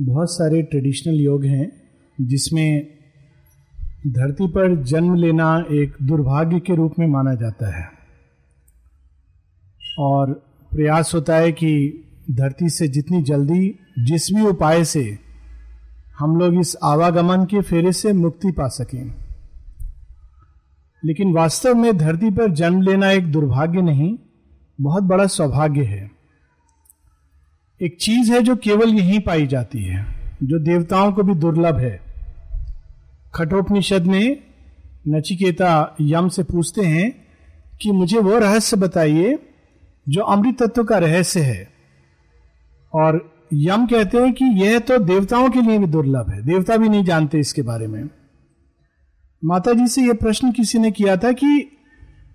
बहुत सारे ट्रेडिशनल योग हैं, जिसमें धरती पर जन्म लेना एक दुर्भाग्य के रूप में माना जाता है। और प्रयास होता है कि धरती से जितनी जल्दी, जिस भी उपाय से हम लोग इस आवागमन के फेरे से मुक्ति पा सकें। लेकिन वास्तव में धरती पर जन्म लेना एक दुर्भाग्य नहीं, बहुत बड़ा सौभाग्य है। एक चीज़ है जो केवल यहीं पाई जाती है, जो देवताओं को भी दुर्लभ है। खटोपनिषद में नचिकेता यम से पूछते हैं कि मुझे वो रहस्य बताइए जो अमृत तत्व का रहस्य है। और यम कहते हैं कि यह तो देवताओं के लिए भी दुर्लभ है, देवता भी नहीं जानते इसके बारे में। माता जी से यह प्रश्न किसी ने किया था कि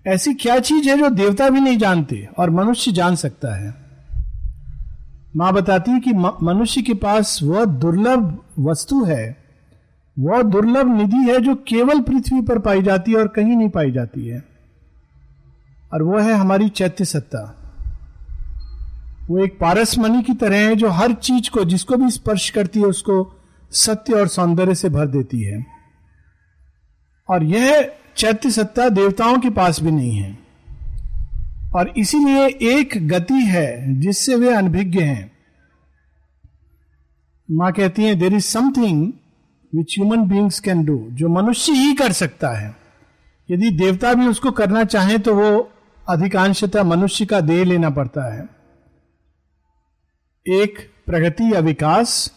ऐसी क्या चीज़ है जो देवता भी नहीं जानते और मनुष्य जान सकता है? माँ बताती है कि मनुष्य के पास वह दुर्लभ वस्तु है, वह दुर्लभ निधि है जो केवल पृथ्वी पर पाई जाती है और कहीं नहीं पाई जाती है। और वह है हमारी चैत्य सत्ता। वो एक पारस मणि की तरह है जो हर चीज़ को, जिसको भी स्पर्श करती है, उसको सत्य और सौंदर्य से भर देती है। और यह चैत्य सत्ता देवताओं के पास भी नहीं है। और इसीलिए एक गति है जिससे वे अनभिज्ञ हैं। माँ कहती है there is something which human beings can do जो मनुष्य ही कर सकता है। यदि देवता भी उसको करना चाहे तो वो अधिकांशतः मनुष्य का देह लेना पड़ता है। एक प्रगति या विकास,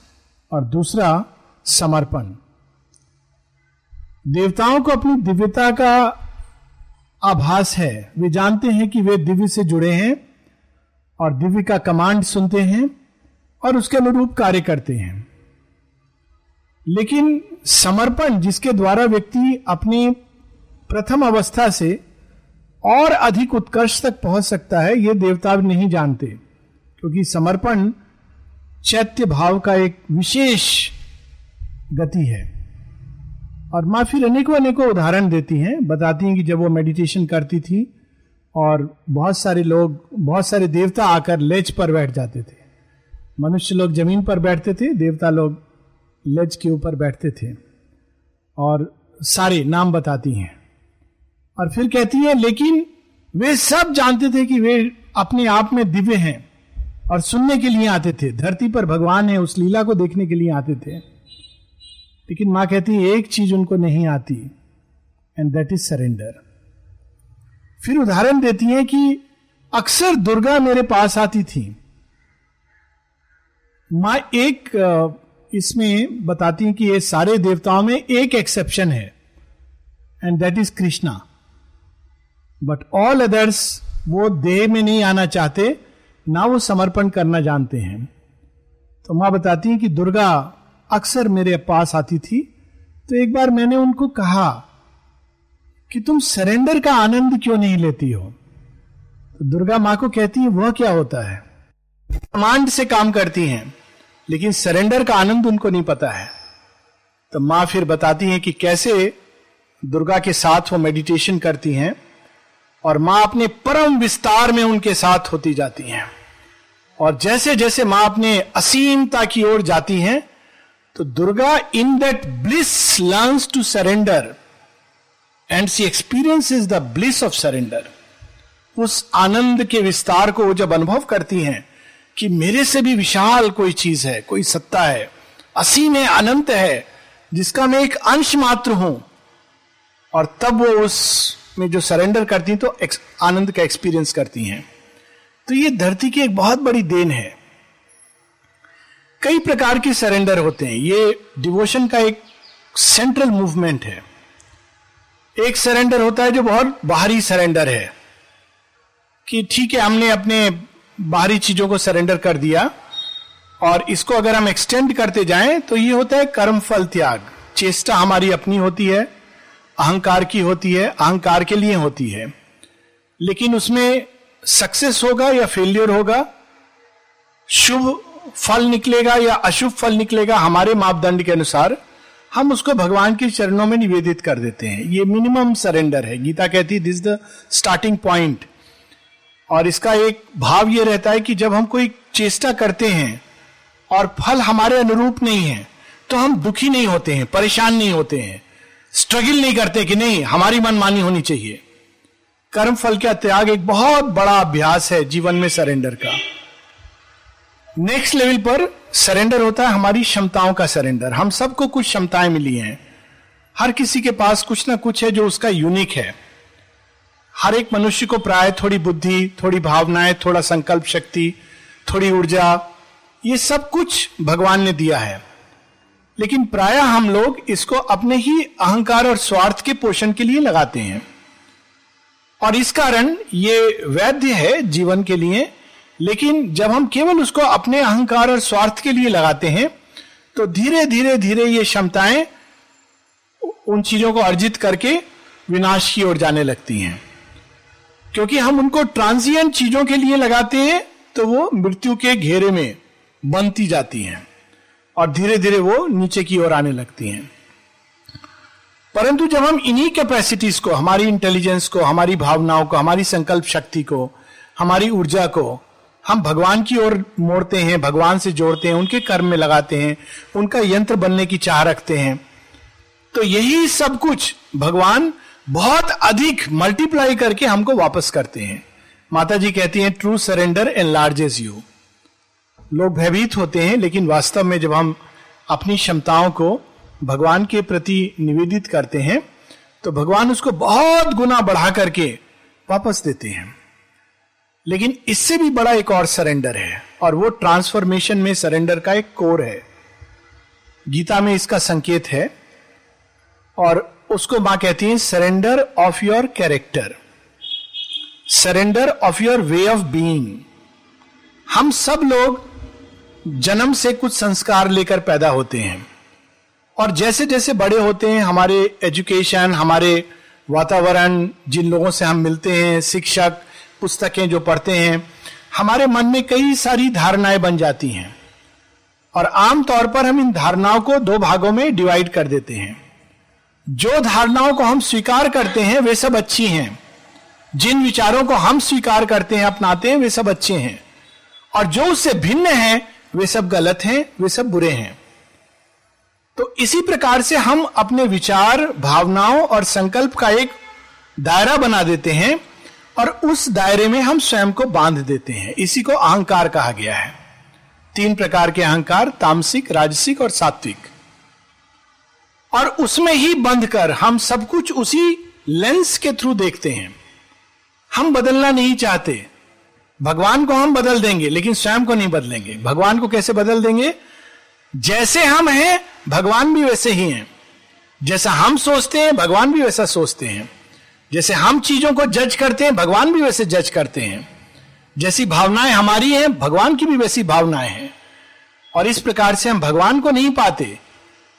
और दूसरा समर्पण। देवताओं को अपनी दिव्यता का आभास है। वे जानते हैं कि वे दिव्य से जुड़े हैं और दिव्य का कमांड सुनते हैं और उसके अनुरूप कार्य करते हैं। लेकिन समर्पण, जिसके द्वारा व्यक्ति अपनी प्रथम अवस्था से और अधिक उत्कर्ष तक पहुँच सकता है, ये देवता नहीं जानते, क्योंकि समर्पण चैत्य भाव का एक विशेष गति है। और माँ फिर अनेकों अनेकों उदाहरण देती हैं, बताती हैं कि जब वो मेडिटेशन करती थी और बहुत सारे लोग, बहुत सारे देवता आकर लेज पर बैठ जाते थे। मनुष्य लोग ज़मीन पर बैठते थे, देवता लोग लेज के ऊपर बैठते थे और सारे नाम बताती हैं। और फिर कहती हैं, लेकिन वे सब जानते थे कि वे अपने आप में दिव्य हैं और सुनने के लिए आते थे। धरती पर भगवान है, उस लीला को देखने के लिए आते थे। लेकिन माँ कहती है, एक चीज़ उनको नहीं आती एंड दैट इज़ सरेंडर फिर उदाहरण देती है कि अक्सर दुर्गा मेरे पास आती थी। माँ एक इसमें बताती है कि ये सारे देवताओं में एक एक्सेप्शन है and that is Krishna but all others वो देह में नहीं आना चाहते, ना वो समर्पण करना जानते हैं। तो माँ बताती है कि दुर्गा अक्सर मेरे पास आती थी तो एक बार मैंने उनको कहा कि तुम सरेंडर का आनंद क्यों नहीं लेती हो? तो दुर्गा माँ को कहती है, वह क्या होता है? कमांड से काम करती हैं, लेकिन सरेंडर का आनंद उनको नहीं पता है। तो माँ फिर बताती हैं कि कैसे दुर्गा के साथ वो मेडिटेशन करती हैं और माँ अपने परम विस्तार में उनके साथ होती जाती हैं। और जैसे जैसे माँ अपने असीमता की ओर जाती हैं तो Durga in that bliss learns to surrender and she experience is the bliss of surrender उस आनंद के विस्तार को वो जब अनुभव करती हैं कि मेरे से भी विशाल कोई चीज़ है, कोई सत्ता है असीम है अनंत है, जिसका मैं एक अंश मात्र हूँ, और तब वो उस में जो सरेंडर करती तो आनंद का एक्सपीरियंस करती हैं। तो ये धरती की एक बहुत बड़ी देन है। कई प्रकार के सरेंडर होते हैं। ये डिवोशन का एक सेंट्रल मूवमेंट है। एक सरेंडर होता है जो बहुत बाहरी सरेंडर है कि ठीक है, हमने अपने बाहरी चीज़ों को सरेंडर कर दिया और इसको अगर हम एक्सटेंड करते जाएँ तो ये होता है कर्म फल त्याग। चेष्टा हमारी अपनी होती है, अहंकार की होती है, अहंकार के लिए होती है। लेकिन उसमें सक्सेस होगा या फेलियर होगा, शुभ फल निकलेगा या अशुभ फल निकलेगा, हमारे मापदंड के अनुसार हम उसको भगवान के चरणों में निवेदित कर देते हैं। ये मिनिमम सरेंडर है। गीता कहती दिस द स्टार्टिंग पॉइंट और इसका एक भाव ये रहता है कि जब हम कोई चेष्टा करते हैं और फल हमारे अनुरूप नहीं है तो हम दुखी नहीं होते हैं, परेशान नहीं होते हैं। स्ट्रगल नहीं करते कि नहीं, हमारी मनमानी होनी चाहिए। कर्म फल का त्याग एक बहुत बड़ा अभ्यास है जीवन में सरेंडर का। नेक्स्ट लेवल पर सरेंडर होता है, हमारी क्षमताओं का सरेंडर हम सबको कुछ क्षमताएँ मिली हैं। हर किसी के पास कुछ ना कुछ है जो उसका यूनिक है। हर एक मनुष्य को प्राय थोड़ी बुद्धि, थोड़ी भावनाएँ, थोड़ा संकल्प शक्ति, थोड़ी ऊर्जा, ये सब कुछ भगवान ने दिया है। लेकिन प्राय हम लोग इसको अपने ही अहंकार और स्वार्थ के पोषण के लिए लगाते हैं। और इस कारण ये वैद्य है जीवन के लिए लेकिन जब हम केवल उसको अपने अहंकार और स्वार्थ के लिए लगाते हैं तो धीरे धीरे धीरे ये क्षमताएँ उन चीज़ों को अर्जित करके विनाश की ओर जाने लगती हैं। क्योंकि हम उनको ट्रांजिएंट चीज़ों के लिए लगाते हैं तो वो मृत्यु के घेरे में बनती जाती हैं और धीरे धीरे वो नीचे की ओर आने लगती हैं। परंतु जब हम इन्हीं कैपेसिटीज को, हमारी इंटेलिजेंस को, हमारी भावनाओं को, हमारी संकल्प शक्ति को, हमारी ऊर्जा को हम भगवान की ओर मोड़ते हैं, भगवान से जोड़ते हैं, उनके कर्म में लगाते हैं, उनका यंत्र बनने की चाह रखते हैं। तो यही सब कुछ भगवान बहुत अधिक मल्टीप्लाई करके हमको वापस करते हैं। माता जी कहती हैं true surrender and largesse you लोग भयभीत होते हैं, लेकिन वास्तव में जब हम अपनी क्षमताओं को भगवान के प्रति निवेदित करते हैं तो भगवान उसको बहुत गुना बढ़ा करके वापस देते हैं। लेकिन इससे भी बड़ा एक और सरेंडर है, और वो ट्रांसफॉर्मेशन में सरेंडर का एक कोर है। गीता में इसका संकेत है, और उसको माँ कहती है surrender of your character surrender of your way of being हम सब लोग जन्म से कुछ संस्कार लेकर पैदा होते हैं, और जैसे जैसे बड़े होते हैं, हमारे एजुकेशन हमारे वातावरण, जिन लोगों से हम मिलते हैं, शिक्षक पुस्तकें जो पढ़ते हैं, हमारे मन में कई सारी धारणाएँ बन जाती हैं। और आमतौर पर हम इन धारणाओं को दो भागों में डिवाइड कर देते हैं। जो धारणाओं को हम स्वीकार करते हैं, वे सब अच्छी हैं। जिन विचारों को हम स्वीकार करते हैं, अपनाते हैं, वे सब अच्छे हैं। और जो उससे भिन्न है, वे सब गलत हैं, वे सब बुरे हैं। तो इसी प्रकार से हम अपने विचार, भावनाओं और संकल्प का एक दायरा बना देते हैं। और उस दायरे में हम स्वयं को बाँध देते हैं। इसी को अहंकार कहा गया है। तीन प्रकार के अहंकार, तामसिक, राजसिक और सात्विक। और उसमें ही बंध कर हम सब कुछ उसी लेंस के थ्रू देखते हैं। हम बदलना नहीं चाहते। भगवान को हम बदल देंगे, लेकिन स्वयं को नहीं बदलेंगे। भगवान को कैसे बदल देंगे? जैसे हम हैं, भगवान भी वैसे ही हैं। जैसा हम सोचते हैं, भगवान भी वैसा सोचते हैं। जैसे हम चीज़ों को जज करते हैं, भगवान भी वैसे जज करते हैं। जैसी भावनाएँ हमारी हैं, भगवान की भी वैसी भावनाएँ हैं। और इस प्रकार से हम भगवान को नहीं पाते।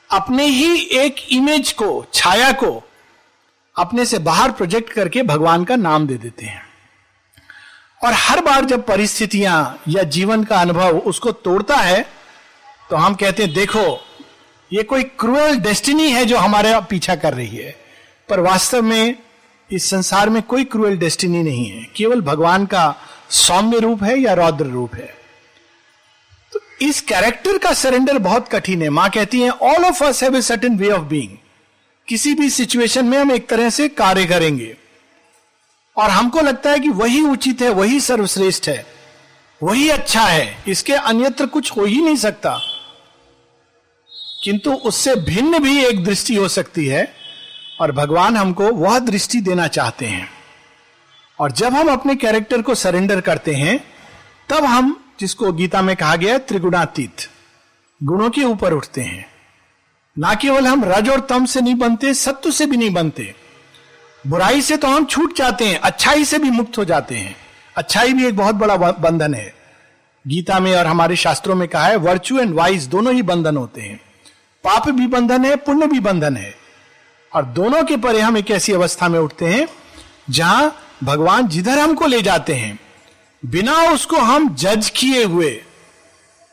अपने ही एक इमेज को, छाया को, अपने से बाहर प्रोजेक्ट करके भगवान का नाम दे देते हैं। और हर बार जब परिस्थितियाँ या जीवन का अनुभव उसको तोड़ता है तो हम कहते हैं, देखो, ये कोई क्रूअल डेस्टिनी है जो हमारे पीछा कर रही है। पर वास्तव में इस संसार में कोई क्रूअल डेस्टिनी नहीं है। केवल भगवान का सौम्य रूप है या रौद्र रूप है। तो इस कैरेक्टर का सरेंडर बहुत कठिन है। माँ कहती है all of us have a certain way of being किसी भी सिचुएशन में हम एक तरह से कार्य करेंगे। और हमको लगता है कि वही उचित है, वही सर्वश्रेष्ठ है, वही अच्छा है। इसके अन्यत्र कुछ हो ही नहीं सकता। किंतु उससे भिन्न भी एक दृष्टि हो सकती है। और भगवान हमको वह दृष्टि देना चाहते हैं। और जब हम अपने कैरेक्टर को सरेंडर करते हैं, तब हम, जिसको गीता में कहा गया त्रिगुणातीत, गुणों के ऊपर उठते हैं। ना केवल हम रज और तम से नहीं बनते, सत्व से भी नहीं बनते। बुराई से तो हम छूट जाते हैं, अच्छाई से भी मुक्त हो जाते हैं। अच्छाई भी एक बहुत बड़ा बंधन है। गीता में और हमारे शास्त्रों में कहा है वर्चू एंड वाइज दोनों ही बंधन होते हैं। पाप भी बंधन है, पुण्य भी बंधन है। और दोनों के परे हम एक ऐसी अवस्था में उठते हैं, जहाँ भगवान जिधर हमको ले जाते हैं, बिना उसको हम जज किए हुए,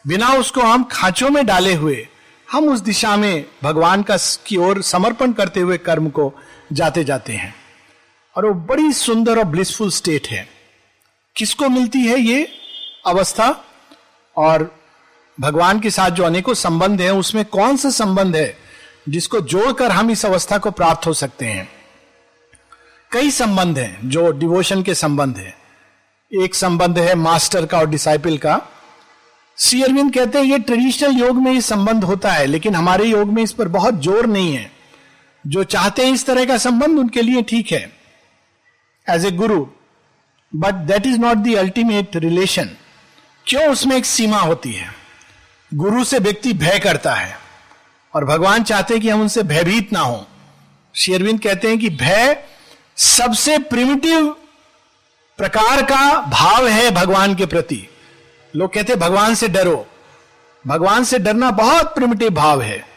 बिना उसको हम खांचों में डाले हुए, हम उस दिशा में भगवान का की ओर समर्पण करते हुए कर्म को जाते जाते हैं। और वो बड़ी सुंदर और ब्लिसफुल स्टेट है। किसको मिलती है ये अवस्था? और भगवान के साथ जो अनेकों संबंध है, उसमें कौन सा संबंध है? जिसको जोड़कर हम इस अवस्था को प्राप्त हो सकते हैं। कई संबंध हैं जो डिवोशन के संबंध है। एक संबंध है मास्टर का और डिसाइपल का। श्री अरविंद कहते हैं, ये ट्रेडिशनल योग में ये संबंध होता है, लेकिन हमारे योग में इस पर बहुत ज़ोर नहीं है। जो चाहते हैं इस तरह का संबंध, उनके लिए ठीक है। As a guru but that is not the ultimate relation क्यों उसमें एक सीमा होती है? गुरु से व्यक्ति भय करता है। और भगवान चाहते हैं कि हम उनसे भयभीत ना हो। शेरविंद कहते हैं कि भय सबसे प्रिमिटिव प्रकार का भाव है भगवान के प्रति। लोग कहते हैं, भगवान से डरो। भगवान से डरना बहुत प्रिमिटिव भाव है।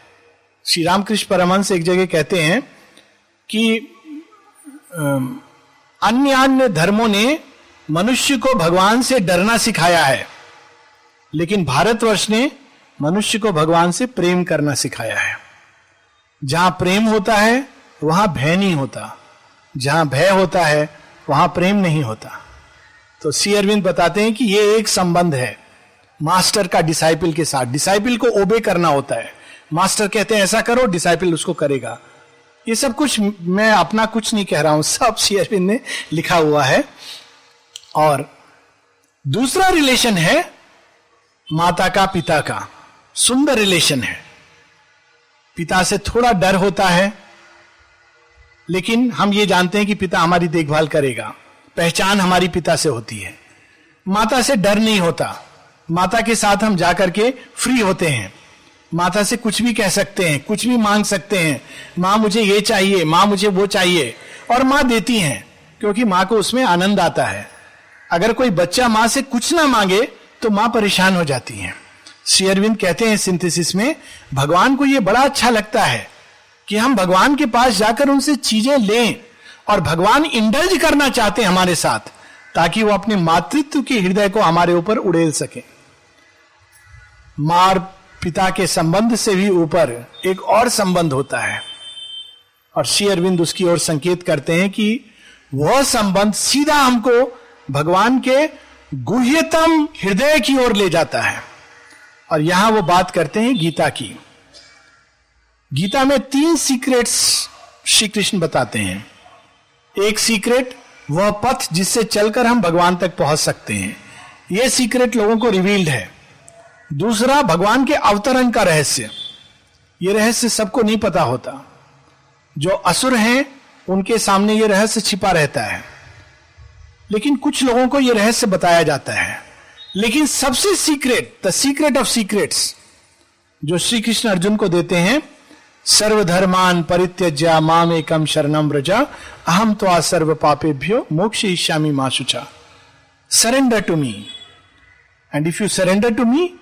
श्री रामकृष्ण परमहंस एक जगह कहते हैं कि अन्य अन्य धर्मों ने मनुष्य को भगवान से डरना सिखाया है। लेकिन भारतवर्ष ने मनुष्य को भगवान से प्रेम करना सिखाया है। जहाँ प्रेम होता है, वहाँ भय नहीं होता। जहाँ भय होता है, वहाँ प्रेम नहीं होता। तो सी अरविंद बताते हैं कि ये एक संबंध है, मास्टर का डिसाइपल के साथ। डिसाइपल को ओबे करना होता है। मास्टर कहते हैं, ऐसा करो, डिसाइपल उसको करेगा। ये सब कुछ मैं अपना कुछ नहीं कह रहा हूँ, सब सी अरविंद ने लिखा हुआ है। और दूसरा रिलेशन है, माता का, पिता का। सुंदर रिलेशन है। पिता से थोड़ा डर होता है, लेकिन हम ये जानते हैं कि पिता हमारी देखभाल करेगा। पहचान हमारी पिता से होती है। माता से डर नहीं होता। माता के साथ हम जाकर के फ्री होते हैं। माता से कुछ भी कह सकते हैं, कुछ भी मांग सकते हैं। माँ मुझे ये चाहिए, माँ मुझे वो चाहिए, और माँ देती हैं, क्योंकि माँ को उसमें आनंद आता है। अगर कोई बच्चा माँ से कुछ ना मांगे तो माँ परेशान हो जाती है। श्री अरविंद कहते हैं सिंथेसिस में, भगवान को यह बड़ा अच्छा लगता है कि हम भगवान के पास जाकर उनसे चीज़ें लें और भगवान इंडल्ज करना चाहते हैं हमारे साथ, ताकि वो अपने मातृत्व के हृदय को हमारे ऊपर उड़ेल सके। मार पिता के संबंध से भी ऊपर एक और संबंध होता है। और श्री अरविंद उसकी ओर संकेत करते हैं कि वह संबंध सीधा हमको भगवान के गुह्यतम हृदय की ओर ले जाता है। और यहाँ वो बात करते हैं गीता की। गीता में तीन सीक्रेट्स श्री कृष्ण बताते हैं। एक सीक्रेट वह पथ जिससे चलकर हम भगवान तक पहुँच सकते हैं। यह सीक्रेट लोगों को रिवील्ड है। दूसरा, भगवान के अवतरण का रहस्य। यह रहस्य सबको नहीं पता होता। जो असुर हैं, उनके सामने यह रहस्य छिपा रहता है। लेकिन कुछ लोगों को यह रहस्य बताया जाता है। लेकिन सबसे secret the secret of secrets जो श्री कृष्ण अर्जुन को देते हैं, सर्वधर्मान परित्यज्या माम एकम शरणम व्रजा अहम तो आ सर्व पापेभ्यो मोक्ष ईश्यामी माशुचा surrender to me and if you surrender to me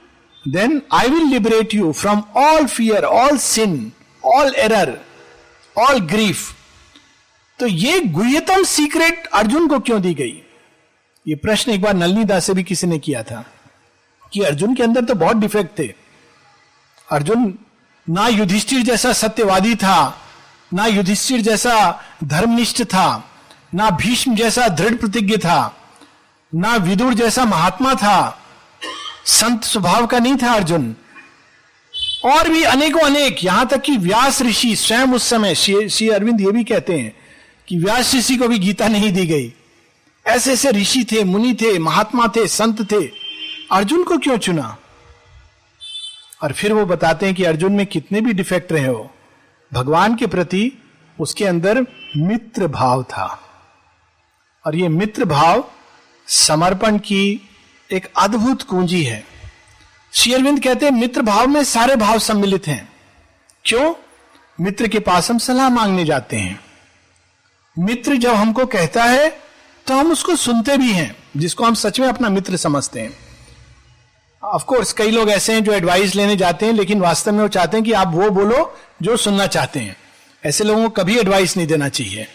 then I will liberate you from all fear all sin all error all grief तो ये गुह्यतम सीक्रेट अर्जुन को क्यों दी गई? ये प्रश्न एक बार नलनी दास से भी किसी ने किया था कि अर्जुन के अंदर तो बहुत डिफेक्ट थे। अर्जुन ना युधिष्ठिर जैसा सत्यवादी था, ना युधिष्ठिर जैसा धर्मनिष्ठ था, ना भीष्म जैसा दृढ़ प्रतिज्ञ था, ना विदुर जैसा महात्मा था। संत स्वभाव का नहीं था अर्जुन। और भी अनेकों अनेक, यहाँ तक कि व्यास ऋषि स्वयं उस समय, श्री अरविंद ये भी कहते हैं कि व्यास ऋषि को भी गीता नहीं दी गई। ऐसे ऐसे ऋषि थे, मुनि थे, महात्मा थे, संत थे। अर्जुन को क्यों चुना? और फिर वो बताते हैं कि अर्जुन में कितने भी डिफेक्ट रहे हो, भगवान के प्रति उसके अंदर मित्र भाव था। और ये मित्र भाव समर्पण की एक अद्भुत कुंजी है। शेरविंद कहते हैं, मित्र भाव में सारे भाव सम्मिलित हैं। क्यों? मित्र के पास हम सलाह मांगने जाते हैं। मित्र जब हमको कहता है तो हम उसको सुनते भी हैं, जिसको हम सच में अपना मित्र समझते हैं। ऑफ़ कोर्स कई लोग ऐसे हैं जो एडवाइस लेने जाते हैं, लेकिन वास्तव में वो चाहते हैं कि आप वो बोलो जो सुनना चाहते हैं। ऐसे लोगों को कभी एडवाइस नहीं देना चाहिए।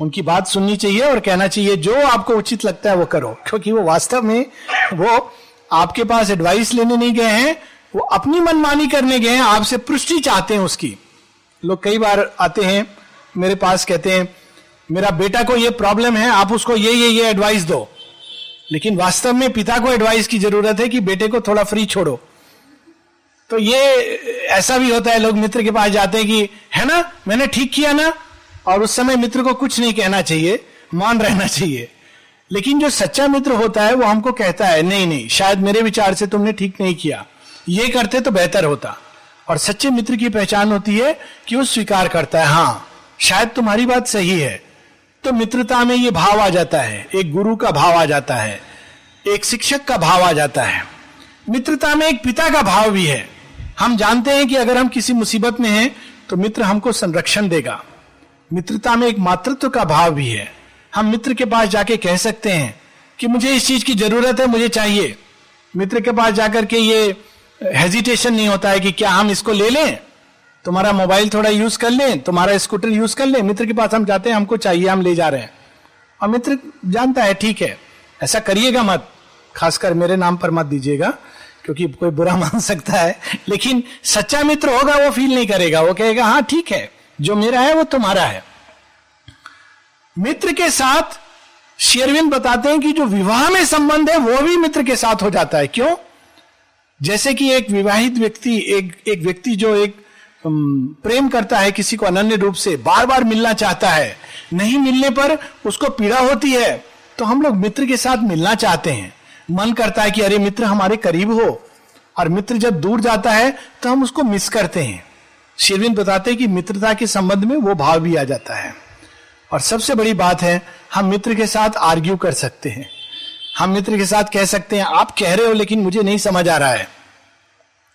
उनकी बात सुननी चाहिए और कहना चाहिए, जो आपको उचित लगता है वो करो। क्योंकि वो वास्तव में वो आपके पास एडवाइस लेने नहीं गए हैं, वो अपनी मनमानी करने गए हैं, आपसे पुष्टि चाहते हैं उसकी। लोग कई बार आते हैं, मेरे पास कहते हैं मेरा बेटा को ये प्रॉब्लम है, आप उसको ये ये ये एडवाइस दो। लेकिन वास्तव में पिता को एडवाइस की ज़रूरत है कि बेटे को थोड़ा फ्री छोड़ो। तो ये, ऐसा भी होता है, लोग मित्र के पास जाते हैं कि, है ना? मैंने ठीक किया ना? और उस समय मित्र को कुछ नहीं कहना चाहिए, मान रहना चाहिए। लेकिन जो सच्चा मित्र होता है, वो हमको कहता है, नहीं नहीं, शायद मेरे विचार से तुमने ठीक नहीं किया। ये करते तो बेहतर होता। और सच्चे मित्र की पहचान होती है कि वो स्वीकार करता है हाँ शायद तुम्हारी बात सही है। तो मित्रता में ये भाव आ जाता है। एक गुरु का भाव आ जाता है। एक शिक्षक का भाव आ जाता है। मित्रता में एक पिता का भाव भी है। हम जानते हैं कि अगर हम किसी मुसीबत में हैं तो मित्र हमको संरक्षण देगा। मित्रता में एक मातृत्व का भाव भी है। हम मित्र के पास जाके कह सकते हैं कि मुझे इस चीज़ की ज़रूरत है, मुझे चाहिए। मित्र के पास जाकर के ये हेजिटेशन नहीं होता है कि क्या हम इसको ले लें? तुम्हारा मोबाइल थोड़ा यूज़ कर लें, तुम्हारा स्कूटर यूज़ कर लें, मित्र के पास हम जाते हैं, हमको चाहिए, हम ले जा रहे हैं। और मित्र जानता है, ठीक है, ऐसा करिएगा मत, खासकर मेरे नाम पर मत दीजिएगा, क्योंकि कोई बुरा मान सकता है, लेकिन सच्चा मित्र होगा, वो फील नहीं करेगा, वो कहेगा हाँ ठीक है, जो मेरा है, वो तुम्हारा है। मित्र के साथ शेरविन बताते हैं कि जो विवाह में संबंध है, वो भी मित्र के साथ हो जाता है। क्यों? जैसे कि एक विवाहित व्यक्ति, एक एक व्यक्ति जो एक प्रेम करता है किसी को अनन्य रूप से बार बार मिलना चाहता है, नहीं मिलने पर उसको पीड़ा होती है तो हम लोग मित्र के साथ मिलना चाहते हैं। मन करता है कि अरे मित्र हमारे करीब हो, और मित्र जब दूर जाता है तो हम उसको मिस करते हैं। शेरविंद बताते हैं कि मित्रता के संबंध में वो भाव भी आ जाता है। और सबसे बड़ी बात है, हम मित्र के साथ आर्ग्यू कर सकते हैं। हम मित्र के साथ कह सकते हैं, आप कह रहे हो लेकिन मुझे नहीं समझ आ रहा है।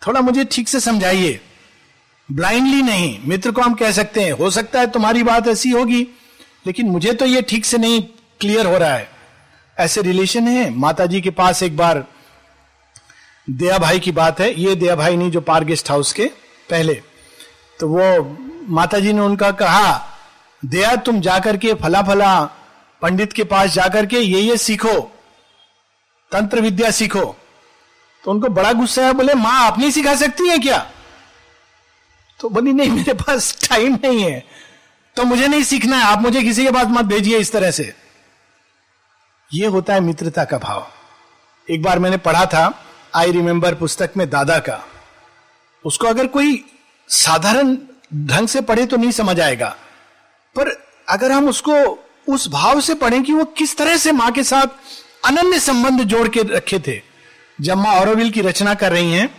थोड़ा मुझे ठीक से समझाइए। ब्लाइंडली नहीं। मित्र को हम कह सकते हैं, हो सकता है तुम्हारी बात ऐसी होगी, लेकिन मुझे तो ये ठीक से नहीं क्लियर हो रहा है। ऐसे रिलेशन है। माता जी के पास एक बार दया भाई की बात है। ये दया भाई नहीं, जो पार गेस्ट हाउस के पहले। तो वो माता जी ने उनका कहा, दया, तुम जाकर के फला फला पंडित के पास जाकर के ये ये सीखो। तंत्र विद्या सीखो। तो उनको बड़ा गुस्सा है बोले, माँ, आप नहीं सिखा सकती है क्या? तो बोली नहीं, मेरे पास टाइम नहीं है। तो मुझे नहीं सीखना है। आप मुझे किसी के पास मत भेजिए इस तरह से। ये होता है मित्रता का भाव। एक बार मैंने पढ़ा था आई रिमेंबर पुस्तक में दादा का। उसको अगर कोई साधारण ढंग से पढ़े तो नहीं समझ आएगा। पर अगर हम उसको उस भाव से पढ़ें कि वो किस तरह से माँ के साथ अनन्य संबंध जोड़ के रखे थे। जब माँ औरविल की रचना कर रही हैं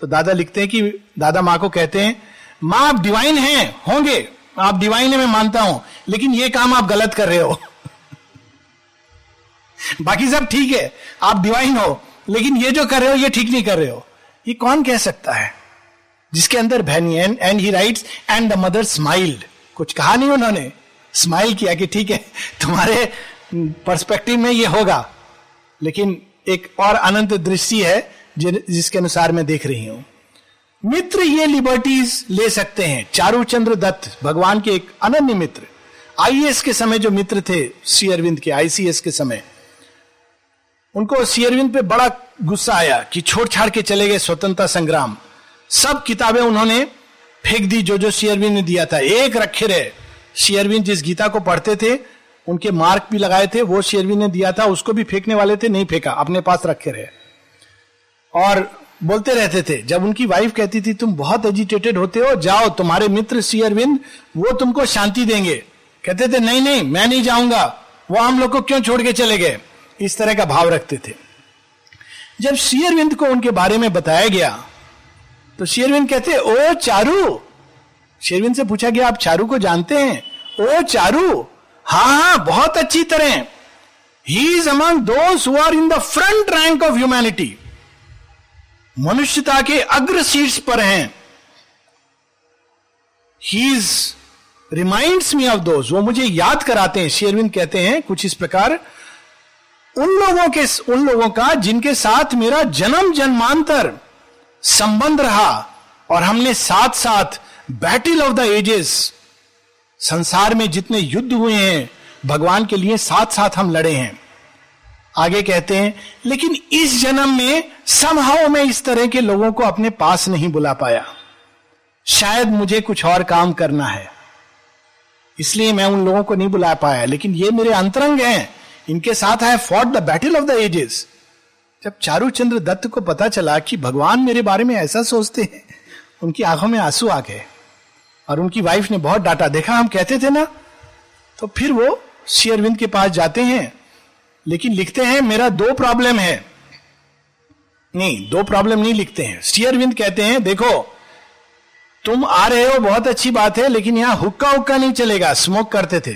तो दादा लिखते हैं कि दादा माँ को कहते हैं माँ, आप डिवाइन हैं, होंगे। आप डिवाइन है, मैं मानता हूँ। लेकिन ये काम आप गलत कर रहे हो। बाकी सब ठीक है। आप डिवाइन हो। लेकिन ये जो कर रहे हो, ये ठीक नहीं कर रहे हो। ये कौन कह सकता है? जिसके अंदर भैनी and and he writes and the mother smiled कुछ कहा नहीं उन्होंने। स्माइल किया कि ठीक है, तुम्हारे पर्सपेक्टिव में ये होगा। लेकिन एक और अनंत दृष्टि है जिसके अनुसार मैं देख रही हूँ। मित्र ये लिबर्टीज ले सकते हैं। चारू चंद्र दत्त, भगवान के एक अनन्य मित्र। आईएएस के समय जो मित्र थे, श्री अरविंद के आईसीएस के समय, उनको श्री अरविंद पे बड़ा गुस्सा आया कि छोड़ छाड़ के चले गए स्वतंत्रता संग्राम। सब किताबें उन्होंने फेंक दी जो जो श्री अरविंद ने दिया था। एक रखे रहे। श्री अरविंद जिस गीता को पढ़ते थे, उनके मार्क भी लगाए थे, वो शेरविन ने दिया था, उसको भी फेंकने वाले थे, नहीं फेंका, अपने पास रखे रहे। और बोलते रहते थे। जब उनकी वाइफ कहती थी, तुम बहुत एजिटेटेड होते हो, जाओ, तुम्हारे मित्र श्री अरविंद वो तुमको शांति देंगे। कहते थे, नहीं नहीं, मैं नहीं जाऊँगा। वो हम लोग को क्यों छोड़ के चले गए? इस तरह का भाव रखते थे। जब श्री अरविंद को उनके बारे में बताया गया तो शेरविंद कहते, ओ चारू! शेरविंद से पूछा गया, आप चारू को जानते हैं? ओ चारू हाँ हाँ बहुत अच्छी तरह ही। Is among those who are in the front rank of humanity मनुष्यता के अग्र शीर्ष पर हैं। He is reminds me of those वो मुझे याद कराते हैं। शेरविंद कहते हैं कुछ इस प्रकार, उन लोगों के उन लोगों का जिनके साथ मेरा जन्म जन्मांतर संबंध रहा और हमने साथ साथ बैटल ऑफ़ द एजेस संसार में जितने युद्ध हुए हैं, भगवान के लिए साथ साथ हम लड़े हैं। आगे कहते हैं, लेकिन इस जन्म में समहाव में इस तरह के लोगों को अपने पास नहीं बुला पाया। शायद मुझे कुछ और काम करना है। इसलिए मैं उन लोगों को नहीं बुला पाया। लेकिन ये मेरे अंतरंग हैं। इनके साथ I fought the battle of the ages जब चारूचंद्र दत्त को पता चला कि भगवान मेरे बारे में ऐसा सोचते हैं, उनकी आँखों में आँसू आ गए और उनकी वाइफ ने बहुत डांटा। देखा, हम कहते थे ना? तो फिर वो शेयरविंद के पास जाते हैं। लेकिन लिखते हैं, मेरा दो प्रॉब्लम है। नहीं, दो प्रॉब्लम नहीं लिखते हैं। शेयरविंद कहते हैं, देखो, तुम आ रहे हो, बहुत अच्छी बात है, लेकिन यहाँ हुक्का हुक्का नहीं चलेगा स्मोक करते थे।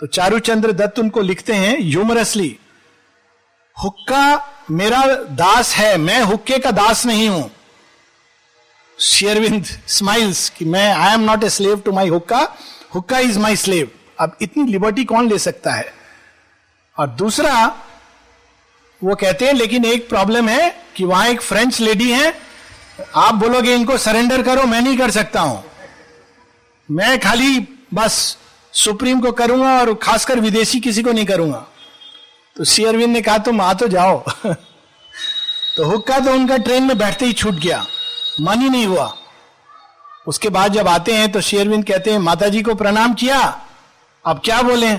तो चारू चंद्र दत्त उनको लिखते हैं ह्यूमरसली हुक्का मेरा दास है, मैं हुक्के का दास नहीं हूँ। शेयरविंद स्माइल्स कि मैं I am not a slave to my hookah hookah is my slave अब इतनी लिबर्टी कौन ले सकता है? और दूसरा, वो कहते हैं, लेकिन एक प्रॉब्लम है कि वहाँ एक फ्रेंच लेडी है। आप बोलोगे, इनको सरेंडर करो, मैं नहीं कर सकता हूँ। मैं खाली बस सुप्रीम को करूँगा और खासकर विदेशी किसी को नहीं करूँगा। तो शेयरविंद ने कहा, तुम आ तो जाओ। तो हुक्का तो उनका ट्रेन में बैठते ही छूट गया। मन ही नहीं हुआ। उसके बाद जब आते हैं तो शेरविंद कहते हैं माता जी को प्रणाम किया। अब क्या बोले?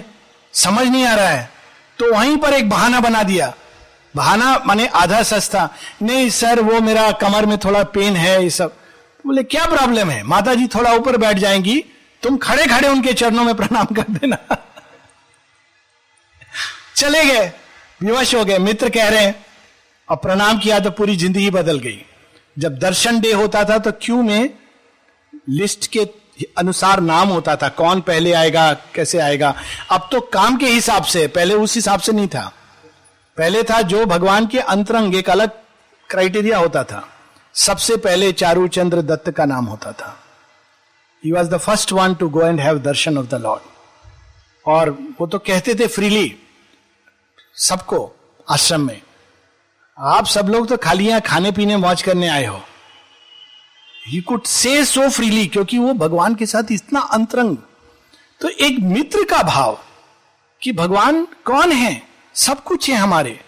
समझ नहीं आ रहा है। तो वहीं पर एक बहाना बना दिया। बहाना माने आधा सस्ता। नहीं, सर, वो मेरा कमर में थोड़ा पेन है, ये सब। बोले, क्या प्रॉब्लम है? माता जी थोड़ा ऊपर बैठ जाएँगी। तुम खड़े खड़े उनके चरणों में प्रणाम कर देना। चले गए। विवश हो गए। मित्र कह रहे हैं और प्रणाम किया तो पूरी ज़िंदगी बदल गई। जब दर्शन डे होता था तो क्यों में लिस्ट के अनुसार नाम होता था, कौन पहले आएगा, कैसे आएगा। अब तो काम के हिसाब से, पहले उस हिसाब से नहीं था। पहले था जो भगवान के अंतरंग, एक अलग क्राइटेरिया होता था। सबसे पहले चारू चंद्र दत्त का नाम होता था। He was the first one to go and have darshan of the lord और वो तो कहते थे फ्रीली सबको, आश्रम में। आप सब लोग तो खाली यहाँ खाने पीने मौज करने आए हो। He could say so freely क्योंकि वो भगवान के साथ इतना अंतरंग। तो एक मित्र का भाव कि भगवान कौन है? सब कुछ है हमारे।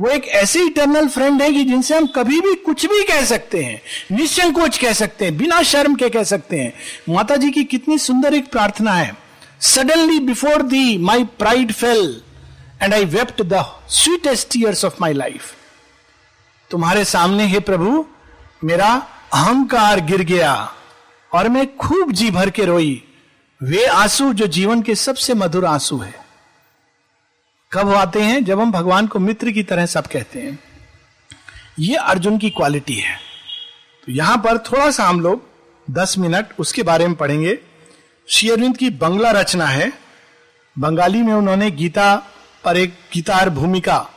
वो एक ऐसे इटर्नल फ्रेंड है कि जिनसे हम कभी भी कुछ भी कह सकते हैं। निसंकोच कह सकते हैं, बिना शर्म के कह सकते हैं। माता जी की कितनी सुंदर एक प्रार्थना है। Suddenly before thee my pride fell and I wept the sweetest years of my life तुम्हारे सामने, हे प्रभु, मेरा अहंकार गिर गया और मैं खूब जी भर के रोई। वे आँसू जो जीवन के सबसे मधुर आँसू है। कब आते हैं? जब हम भगवान को मित्र की तरह सब कहते हैं। ये अर्जुन की क्वालिटी है। तो यहाँ पर थोड़ा सा हम लोग दस मिनट उसके बारे में पढ़ेंगे। श्री अरविंद की बंगला रचना है। बंगाली में उन्होंने गीता पर एक गीतार भूमिका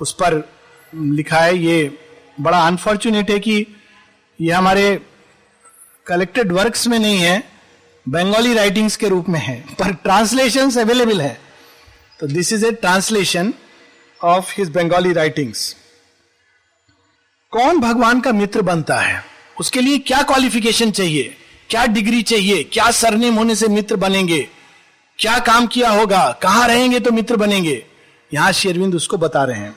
उस पर लिखा है। ये बड़ा अनफॉर्चुनेट है कि ये हमारे कलेक्टेड वर्क्स में नहीं है बंगाली राइटिंग्स के रूप में है, पर ट्रांसलेशन अवेलेबल है। तो this is a translation of his Bengali writings कौन भगवान का मित्र बनता है? उसके लिए क्या क्वालिफिकेशन चाहिए? क्या डिग्री चाहिए? क्या सरनेम होने से मित्र बनेंगे? क्या काम किया होगा? कहाँ रहेंगे तो मित्र बनेंगे? यहाँ शेरविंद उसको बता रहे हैं।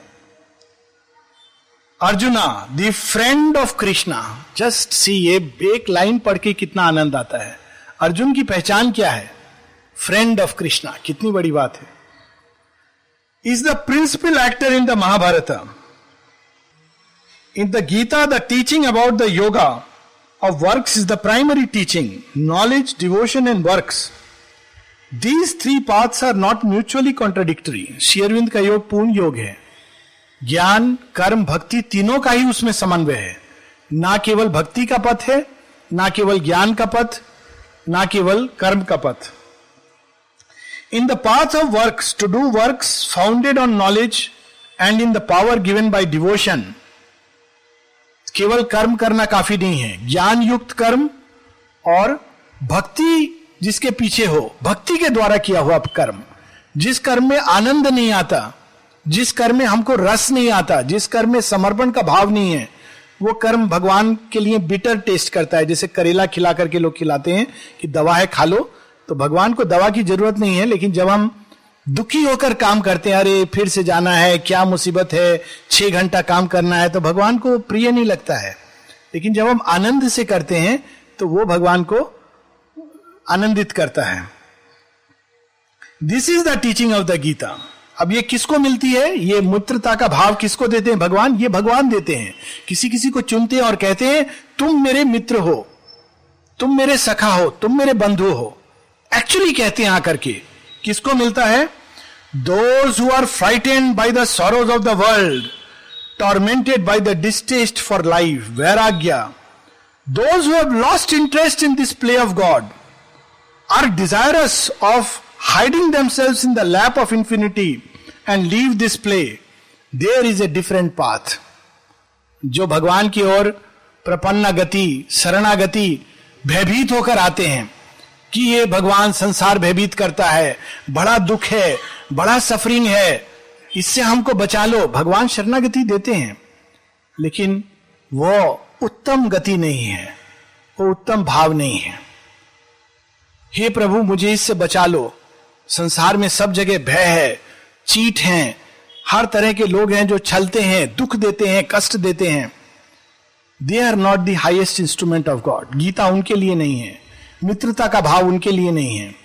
Arjuna the friend of Krishna just see ये एक लाइन पढ़ के कितना आनंद आता है। अर्जुन की पहचान क्या है? फ्रेंड ऑफ़ कृष्णा कितनी बड़ी बात है। Is the principal actor in the Mahabharata in the Gita the teaching about the yoga of works is the primary teaching knowledge devotion and works these three paths are not mutually contradictory Sri Aurobindo का योग पूर्ण योग है ज्ञान, कर्म, भक्ति तीनों का ही उसमें समन्वय है। ना केवल भक्ति का पथ है, ना केवल ज्ञान का पथ, ना केवल कर्म का पथ। In the path of work to do work founded on knowledge and in the power given by devotion केवल कर्म करना काफ़ी नहीं है। ज्ञान युक्त कर्म और भक्ति जिसके पीछे हो, भक्ति के द्वारा किया हुआ कर्म, जिस कर्म में आनंद नहीं आता जिस कर्म में हमको रस नहीं आता, जिस कर्म में समर्पण का भाव नहीं है, वो कर्म भगवान के लिए बिटर टेस्ट करता है। जैसे करेला खिला करके लोग खिलाते हैं कि दवा है, खा लो। तो भगवान को दवा की ज़रूरत नहीं है, लेकिन जब हम दुखी होकर काम करते हैं, अरे, फिर से जाना है, क्या मुसीबत है, छह घंटा काम करना है तो भगवान को प्रिय नहीं लगता है। लेकिन जब हम आनंद से करते हैं तो वो भगवान को आनंदित करता है। This is the teaching of the Gita अब ये किसको मिलती है? ये मित्रता का भाव किसको देते हैं? भगवान, ये भगवान देते हैं। किसी किसी को चुनते हैं और कहते हैं, तुम मेरे मित्र हो, तुम मेरे सखा हो, तुम मेरे बंधु हो। एक्चुअली कहते हैं आकर के, किसको मिलता है? Those who are frighten by the sorrows of the world tormented by the distaste for life vairagya those who lost interest in this play of God are desirous of hiding themselves in the lap of infinity. And leave this play, there is a different path. जो भगवान की ओर प्रपन्ना गति शरणागति भयभीत होकर आते हैं कि ये भगवान संसार भयभीत करता है बड़ा दुख है बड़ा सफरिंग है इससे हमको बचा लो। भगवान शरणागति देते हैं लेकिन वो उत्तम गति नहीं है वो उत्तम भाव नहीं है। हे प्रभु मुझे इससे बचा लो। संसार में सब जगह भय है चीट हैं। हर तरह के लोग हैं जो छलते हैं, दुख देते हैं, कष्ट देते हैं। They are not the highest instrument of God Gita उनके लिए नहीं है। मित्रता का भाव उनके लिए नहीं है।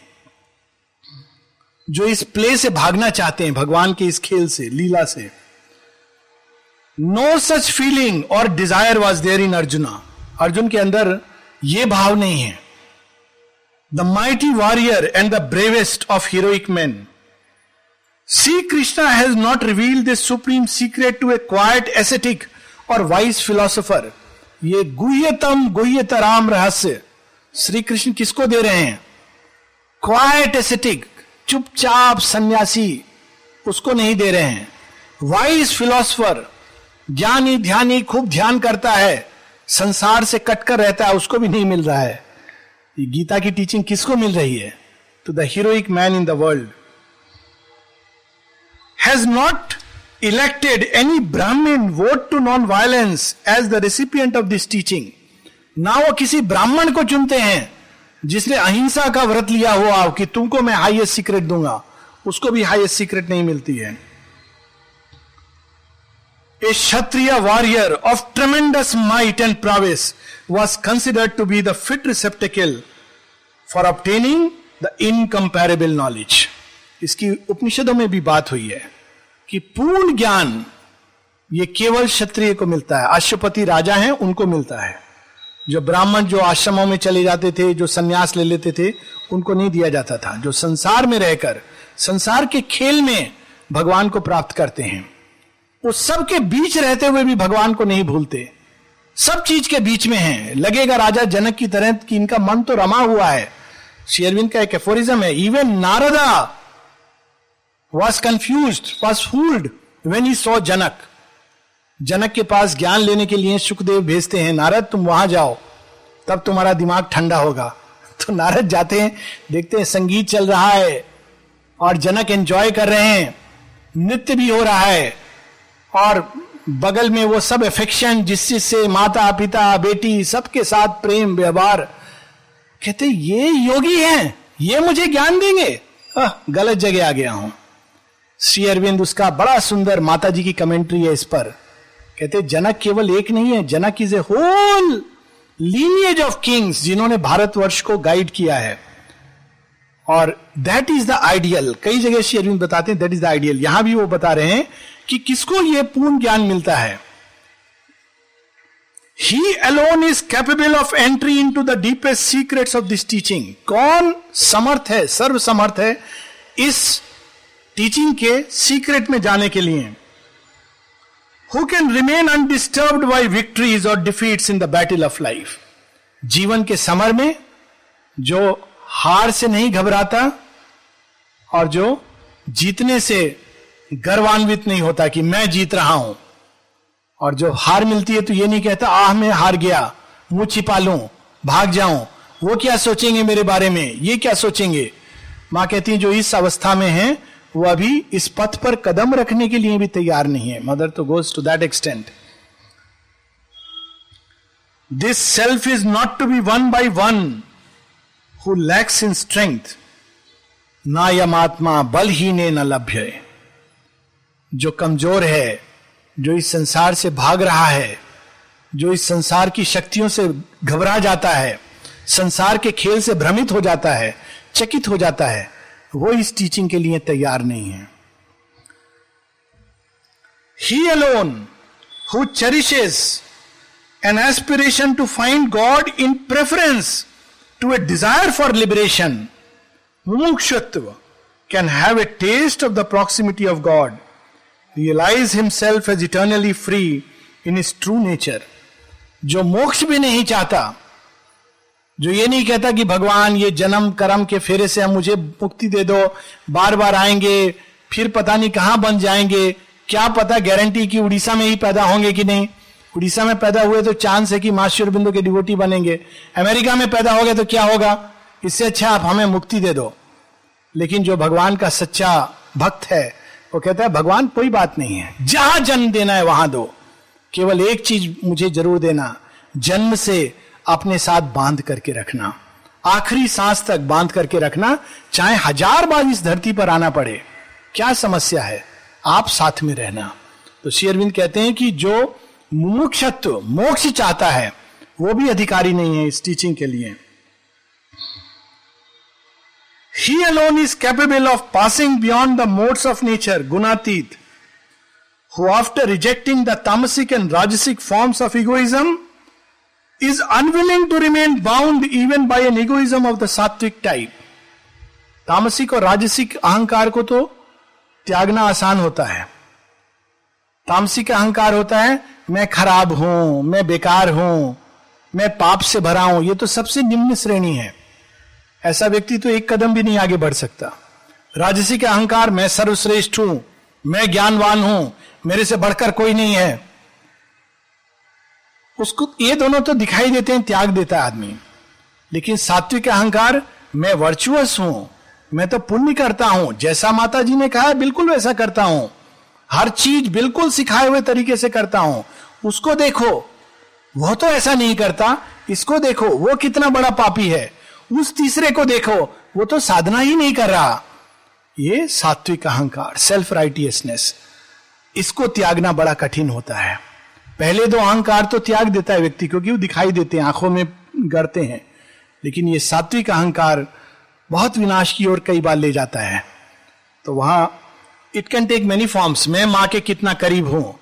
जो इस प्ले से भागना चाहते हैं, भगवान के इस खेल से, लीला से। नो सच फीलिंग और desire was there in Arjuna Arjun के अंदर यह भाव नहीं है। The mighty warrior and the bravest of heroic men. See, Krishna has not reveal this supreme secret to a quiet ascetic or wise philosopher. ये गुह्यतम गुह्यतराम रहस्य श्री कृष्ण किसको दे रहे हैं? क्वाइट एसेटिक चुपचाप सन्यासी उसको नहीं दे रहे हैं। वाइस फिलोसफर ज्ञानी ध्यानी खूब ध्यान करता है संसार से कटकर रहता है उसको भी नहीं मिल रहा है। गीता की टीचिंग किसको मिल रही है? To the heroic man in the world has not elected any Brahmin vote to non violence as the recipient of this teaching ना वो किसी ब्राह्मण को चुनते हैं, जिसने अहिंसा का व्रत लिया हुआ कि तुमको मैं हाईएस्ट सीक्रेट दूँगा। उसको भी हाईएस्ट सीक्रेट नहीं मिलती है। A Kshatriya warrior of tremendous might and prowess was considered to be the fit receptacle for obtaining the incomparable knowledge इसकी उपनिषदों में भी बात हुई है कि पूर्ण ज्ञान, ये केवल क्षत्रिय को मिलता है, अश्वपति राजा हैं, उनको मिलता है। जो ब्राह्मण जो आश्रमों में चले जाते थे, जो संन्यास ले लेते थे, उनको नहीं दिया जाता था। जो संसार में रहकर, संसार के खेल में भगवान को प्राप्त करते हैं, वो सब के बीच रहते हुए भी भगवान को नहीं भूलते। सब चीज़ के बीच में है। लगेगा राजा जनक की तरह कि इनका मन तो रमा हुआ है। शेयरविंद का एक एफोरिज्म है even Narada was confuse was fooled when he saw Janak Janak के पास ज्ञान लेने के लिए सुखदेव भेजते हैं नारद तुम वहाँ जाओ तब तुम्हारा दिमाग ठंडा होगा। तो नारद जाते हैं देखते हैं संगीत चल रहा है और जनक एंजॉय कर रहे हैं। नृत्य भी हो रहा है और बगल में वो सब एफेक्शन जिस से माता पिता बेटी सबके साथ प्रेम व्यवहार। कहते ये योगी हैं ये मुझे ज्ञान देंगे। आ, गलत जगह आ गया हूँ। श्री अरविंद, उसका बड़ा सुंदर माता जी की कमेंट्री है इस पर। कहते, जनक केवल एक नहीं है, Janak is a whole lineage of kings जिन्होंने भारतवर्ष को गाइड किया है। और दैट इज़ द आइडियल कई जगह श्री अरविंद बताते हैं दैट इज़ द आइडियल यहाँ भी वो बता रहे हैं कि किसको यह पूर्ण ज्ञान मिलता है। He alone is capable of entry into the deepest secrets of this teaching कौन समर्थ है सर्व समर्थ है, इस टीचिंग के सीक्रेट में जाने के लिए। Who can remain undisturb by victories और defeats in the battle of life जीवन के समर में जो हार से नहीं घबराता और जो जीतने से गर्वान्वित नहीं होता कि मैं जीत रहा हूँ। और जो हार मिलती है तो ये नहीं कहता, आह, मैं हार गया मुँह छिपा लू, भाग जाऊँ, वो क्या सोचेंगे मेरे बारे में, ये क्या सोचेंगे? माँ कहती है, जो इस अवस्था में है वो अभी इस पथ पर कदम रखने के लिए भी तैयार नहीं है। मदर तो goes to that extent this self is not to be won by one who lacks in strength ना यम आत्मा बल ही ने न लभ्य जो कमज़ोर है, जो इस संसार से भाग रहा है, जो इस संसार की शक्तियों से घबरा जाता है, संसार के खेल से भ्रमित हो जाता है, चकित हो जाता है वो इस टीचिंग के लिए तैयार नहीं है। He alone who cherishes an aspiration to find God in preference to a desire for liberation mumukshutva can have a taste of the proximity of God realise himself as eternally free in is true nature जो मोक्ष भी नहीं चाहता जो ये नहीं कहता कि भगवान ये जन्म, कर्म के फेरे से हम मुझे मुक्ति दे दो बार बार आएँगे, फिर पता नहीं कहाँ बन जाएँगे, क्या पता गारंटी कि उड़ीसा में ही पैदा होंगे कि नहीं? उड़ीसा में पैदा हुए तो चांस है कि मास्टर बिंदु के डिवोटी बनेंगे। अमेरिका में पैदा हो गए तो क्या होगा? इससे अच्छा आप हमें मुक्ति दे दो। लेकिन जो भगवान का सच्चा भक्त है, वो कहता है, भगवान, कोई बात नहीं है। जहाँ जन्म देना है, वहाँ दो। केवल एक चीज़ मुझे ज़रूर देना। जन्म से अपने साथ बाँध करके रखना। आखिरी सांस तक बाँध करके रखना, चाहे हज़ार बार इस धरती पर आना पड़े। क्या समस्या है? आप साथ में रहना। तो शेरविंद कहते हैं कि जो मुमुक्षत्व, मोक्ष चाहता है, वो भी अधिकारी नहीं है इस टीचिंग के लिए। He alone is capable of passing beyond the modes of nature gunatita who after rejecting the tamasic and rajasic forms of egoism is unwilling to remain bound even by an egoism of the sattvic type तामसिक और राजसिक अहंकार को तो त्यागना आसान होता है तामसिक अहंकार होता है मैं खराब हूँ मैं बेकार हूँ मैं पाप से भरा हूँ ये तो सबसे निम्न श्रेणी है ऐसा व्यक्ति तो एक कदम भी नहीं आगे बढ़ सकता राजसी का अहंकार मैं सर्वश्रेष्ठ हूँ मैं ज्ञानवान हूँ मेरे से बढ़कर कोई नहीं है उसको ये दोनों तो दिखाई देते हैं, त्याग देता है आदमी। लेकिन सात्विक अहंकार, मैं वर्चुअस हूँ, मैं तो पुण्य करता हूँ। जैसा माता जी ने कहा, बिल्कुल वैसा करता हूँ। हर चीज़ बिल्कुल सिखाए हुए तरीके से करता हूँ। उसको देखो, वह तो ऐसा नहीं करता, इसको देखो, वो कितना बड़ा पापी है। उस तीसरे को देखो, वो तो साधना ही नहीं कर रहा। ये सात्विक अहंकार सेल्फ राइटियसनेस इसको त्यागना बड़ा कठिन होता है। पहले दो अहंकार तो त्याग देता है व्यक्ति, क्योंकि वो दिखाई देते हैं, आँखों में गड़ते हैं। लेकिन ये सात्विक अहंकार बहुत विनाश की ओर कई बार ले जाता है। तो वहाँ it can take many forms मैं माँ के कितना करीब हूँ।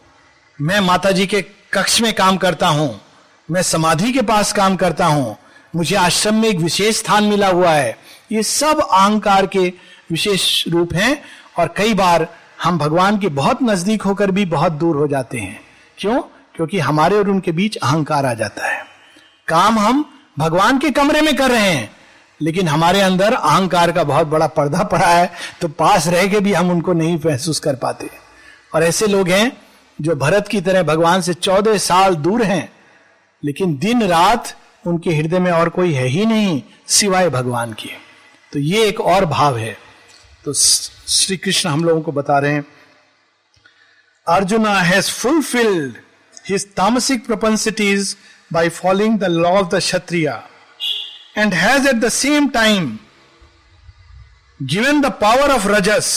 मैं माता जी के कक्ष में काम करता हूँ। मैं समाधि के पास काम करता हूँ। मुझे आश्रम में एक विशेष स्थान मिला हुआ है। ये सब अहंकार के विशेष रूप हैं और कई बार हम भगवान के बहुत नज़दीक होकर भी बहुत दूर हो जाते हैं। क्यों? क्योंकि हमारे और उनके बीच अहंकार आ जाता है। काम हम भगवान के कमरे में कर रहे हैं, लेकिन हमारे अंदर अहंकार का बहुत बड़ा पर्दा पड़ा है तो पास रह के भी हम उनको नहीं महसूस कर पाते। और ऐसे लोग हैं जो भरत की तरह भगवान से चौदह साल दूर हैं, लेकिन दिन रात उनके हृदय में और कोई है ही नहीं सिवाय भगवान के। तो ये एक और भाव है। तो श्री कृष्ण हम लोगों को बता रहे हैं, Arjuna has fulfilled his tamasic propensities by following the law of the Kshatriya and has at the same time given the power of rajas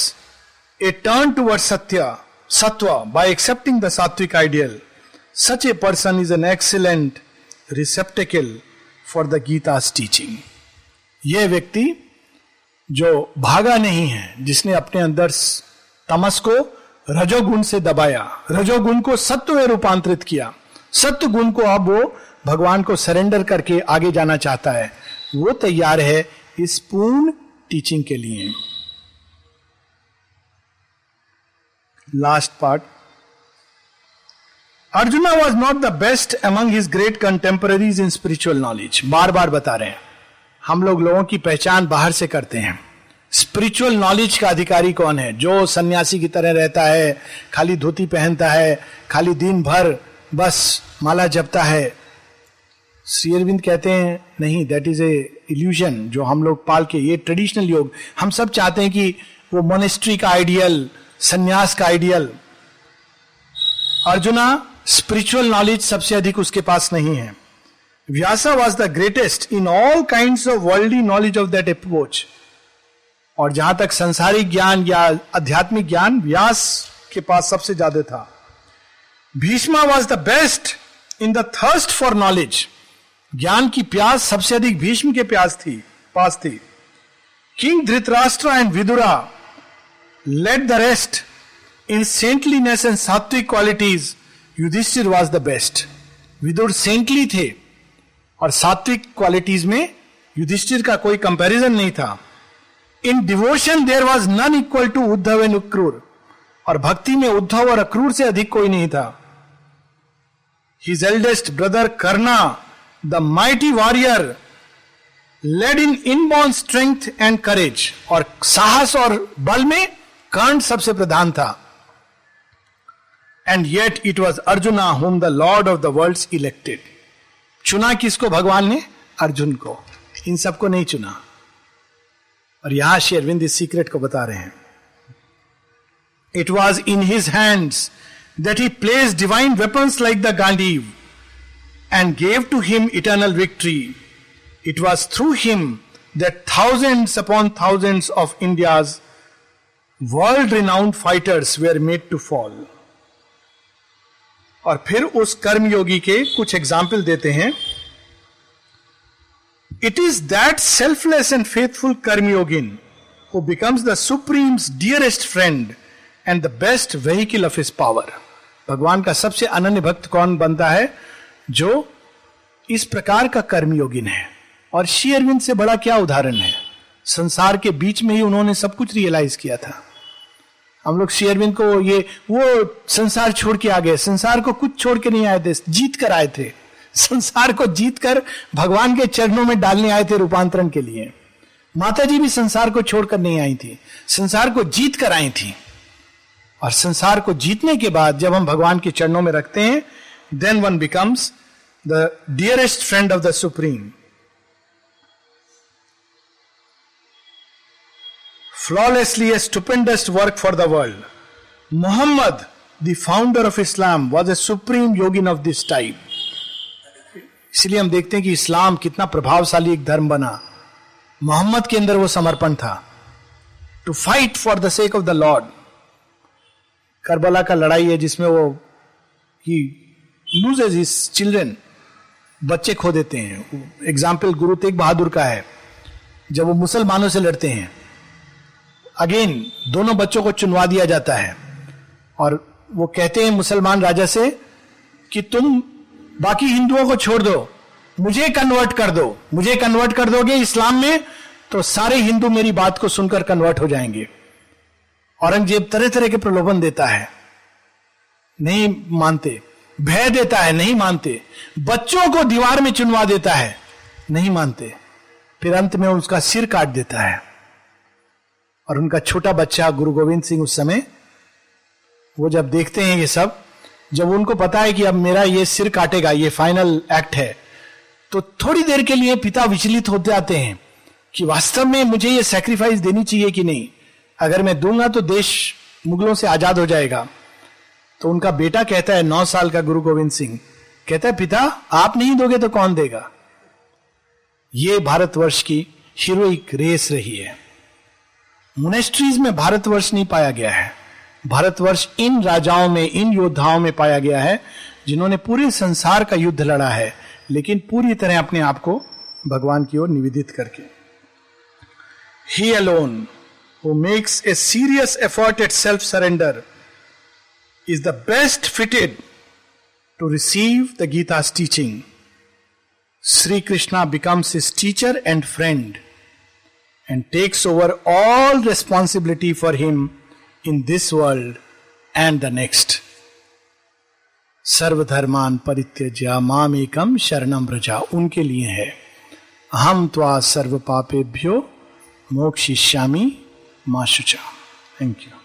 a turn toward satya sattva by accepting the sattvic ideal such a person is an excellent receptacle for the Gita teaching यह व्यक्ति जो भागा नहीं है जिसने अपने अंदर तमस को रजोगुण से दबाया, रजोगुण को सत्व में रूपांतरित किया। सत्य गुण को अब वो भगवान को सरेंडर करके आगे जाना चाहता है। वो तैयार है इस पूर्ण टीचिंग के लिए। Last part Arjuna was not the best among his great contemporaries in spiritual knowledge बार बार बता रहे हैं। हम लोग लोगों की पहचान बाहर से करते हैं। स्पिरिचुअल नॉलेज का अधिकारी कौन है? जो सन्यासी की तरह रहता है, खाली धोती पहनता है, खाली दिन भर बस माला जपता है। श्री अरविंद कहते हैं, नहीं दैट इज़ ए इल्यूजन जो हम लोग पाल के, ये ट्रेडिशनल योग। हम सब चाहते हैं कि वो मोनेस्ट्री का आइडियल संन्यास का आइडियल अर्जुना स्पिरिचुअल नॉलेज सबसे अधिक उसके पास नहीं है। Vyasa was the greatest in all kind of world knowledge of that approach और जहाँ तक संसारिक ज्ञान या आध्यात्मिक ज्ञान व्यास के पास सबसे ज़्यादा था। Bhishma was the best in the thirst for knowledge ज्ञान की प्यास सबसे अधिक भीष्म के प्यास थी, पास थी। King Dhritarashtra and Vidura let the rest in saintliness and sattvic qualities Yudhishthira was the best Vidur saintly थे और सात्विक क्वालिटीज में युधिष्ठिर का कोई कंपैरिजन नहीं था। In devotion there was none equal to Uddhav and Akrur और भक्ति में उद्धव और अक्रूर से अधिक कोई नहीं था। His eldest brother Karna the mighty warrior led in inborn strength and courage और साहस और बल में कर्ण सबसे प्रधान था। And yet it was Arjuna whom the lord of the world elected चुना किसको भगवान ने? अर्जुन को। इन सबको नहीं चुना। और यहाँ शेरविंद इस सीक्रेट को बता रहे हैं। It was in his hands that he place divine weapons like the Gandiva and gave to him eternal victory it was through him that thousands upon thousands of India's world renowned fighters were made to fall और फिर उस कर्मयोगी के कुछ example देते हैं। It is that selfless and faithful karmayogin who becomes the supreme's dearest friend and the best vehicle of his power भगवान का सबसे अनन्य भक्त कौन बनता है? जो इस प्रकार का कर्मयोगिन है। और श्री अरविंद से बड़ा क्या उदाहरण है? संसार के बीच में ही उन्होंने सब कुछ रियलाइज़ किया था। हम लोग शेयरविंद को ये, वो संसार छोड़ के आ गए। संसार को कुछ छोड़ के नहीं आए थे, जीत कर आए थे। संसार को जीतकर भगवान के चरणों में डालने आए थे रूपांतरण के लिए माता जी भी संसार को छोड़कर नहीं आई थी संसार को जीत कर आई थी और संसार को जीतने के बाद जब हम भगवान के चरणों में रखते हैं then one becomes the dearest friend of the supreme flawlessly a stupendous work for the world. Muhammad, the founder of Islam, was a supreme yogin of this type. इसलिए हम देखते हैं कि इस्लाम कितना प्रभावशाली एक धर्म बना। मोहम्मद के अंदर वो समर्पण था। To fight for the sake of the lord Karbala का लड़ाई है जिसमें वो ही लूजेज हिज चिल्ड्रन बच्चे खो देते हैं। एग्ज़ाम्पल गुरु तेग बहादुर का है। जब वो मुसलमानों से लड़ते हैं। अगेन दोनों बच्चों को चुनवा दिया जाता है। और वो कहते हैं मुसलमान राजा से कि तुम बाकी हिंदुओं को छोड़ दो। मुझे कन्वर्ट कर दो। मुझे कन्वर्ट कर दोगे इस्लाम में तो सारे हिंदू मेरी बात को सुनकर कन्वर्ट हो जाएँगे। औरंगज़ेब तरह तरह के प्रलोभन देता है। नहीं मानते। भय देता है, नहीं मानते। बच्चों को दीवार में चुनवा देता है, नहीं मानते। फिर अंत में उसका सिर काट देता है। और उनका छोटा बच्चा गुरु गोविंद सिंह उस समय, वो जब देखते हैं ये सब जब उनको पता है कि अब मेरा ये सिर काटेगा, ये फाइनल एक्ट है तो थोड़ी देर के लिए पिता विचलित होते आते हैं कि वास्तव में मुझे ये सेक्रीफाइस देनी चाहिए कि नहीं? अगर मैं दूँगा तो देश मुगलों से आज़ाद हो जाएगा। तो उनका बेटा कहता है, नौ साल का गुरु गोविंद सिंह, कहता है, पिता, आप नहीं दोगे तो कौन देगा? ये भारतवर्ष की हीरोइक रेस रही है। मोनेस्ट्रीज में भारतवर्ष नहीं पाया गया है। भारतवर्ष इन राजाओं में, इन योद्धाओं में पाया गया है, जिन्होंने पूरे संसार का युद्ध लड़ा है, लेकिन पूरी तरह अपने आप को भगवान की ओर निवेदित करके। He alone who makes a serious effort at self surrender is the best fitted to receive the Gita teaching Shri Krishna becomes his teacher and friend and takes over all responsibility for him in this world and the next सर्वधर्मान परित्यज्या माम एकम शरणम रजा उनके लिए है हम त्वा सर्व पापेभ्यो मोक्षिष्यामी माशुचा thank you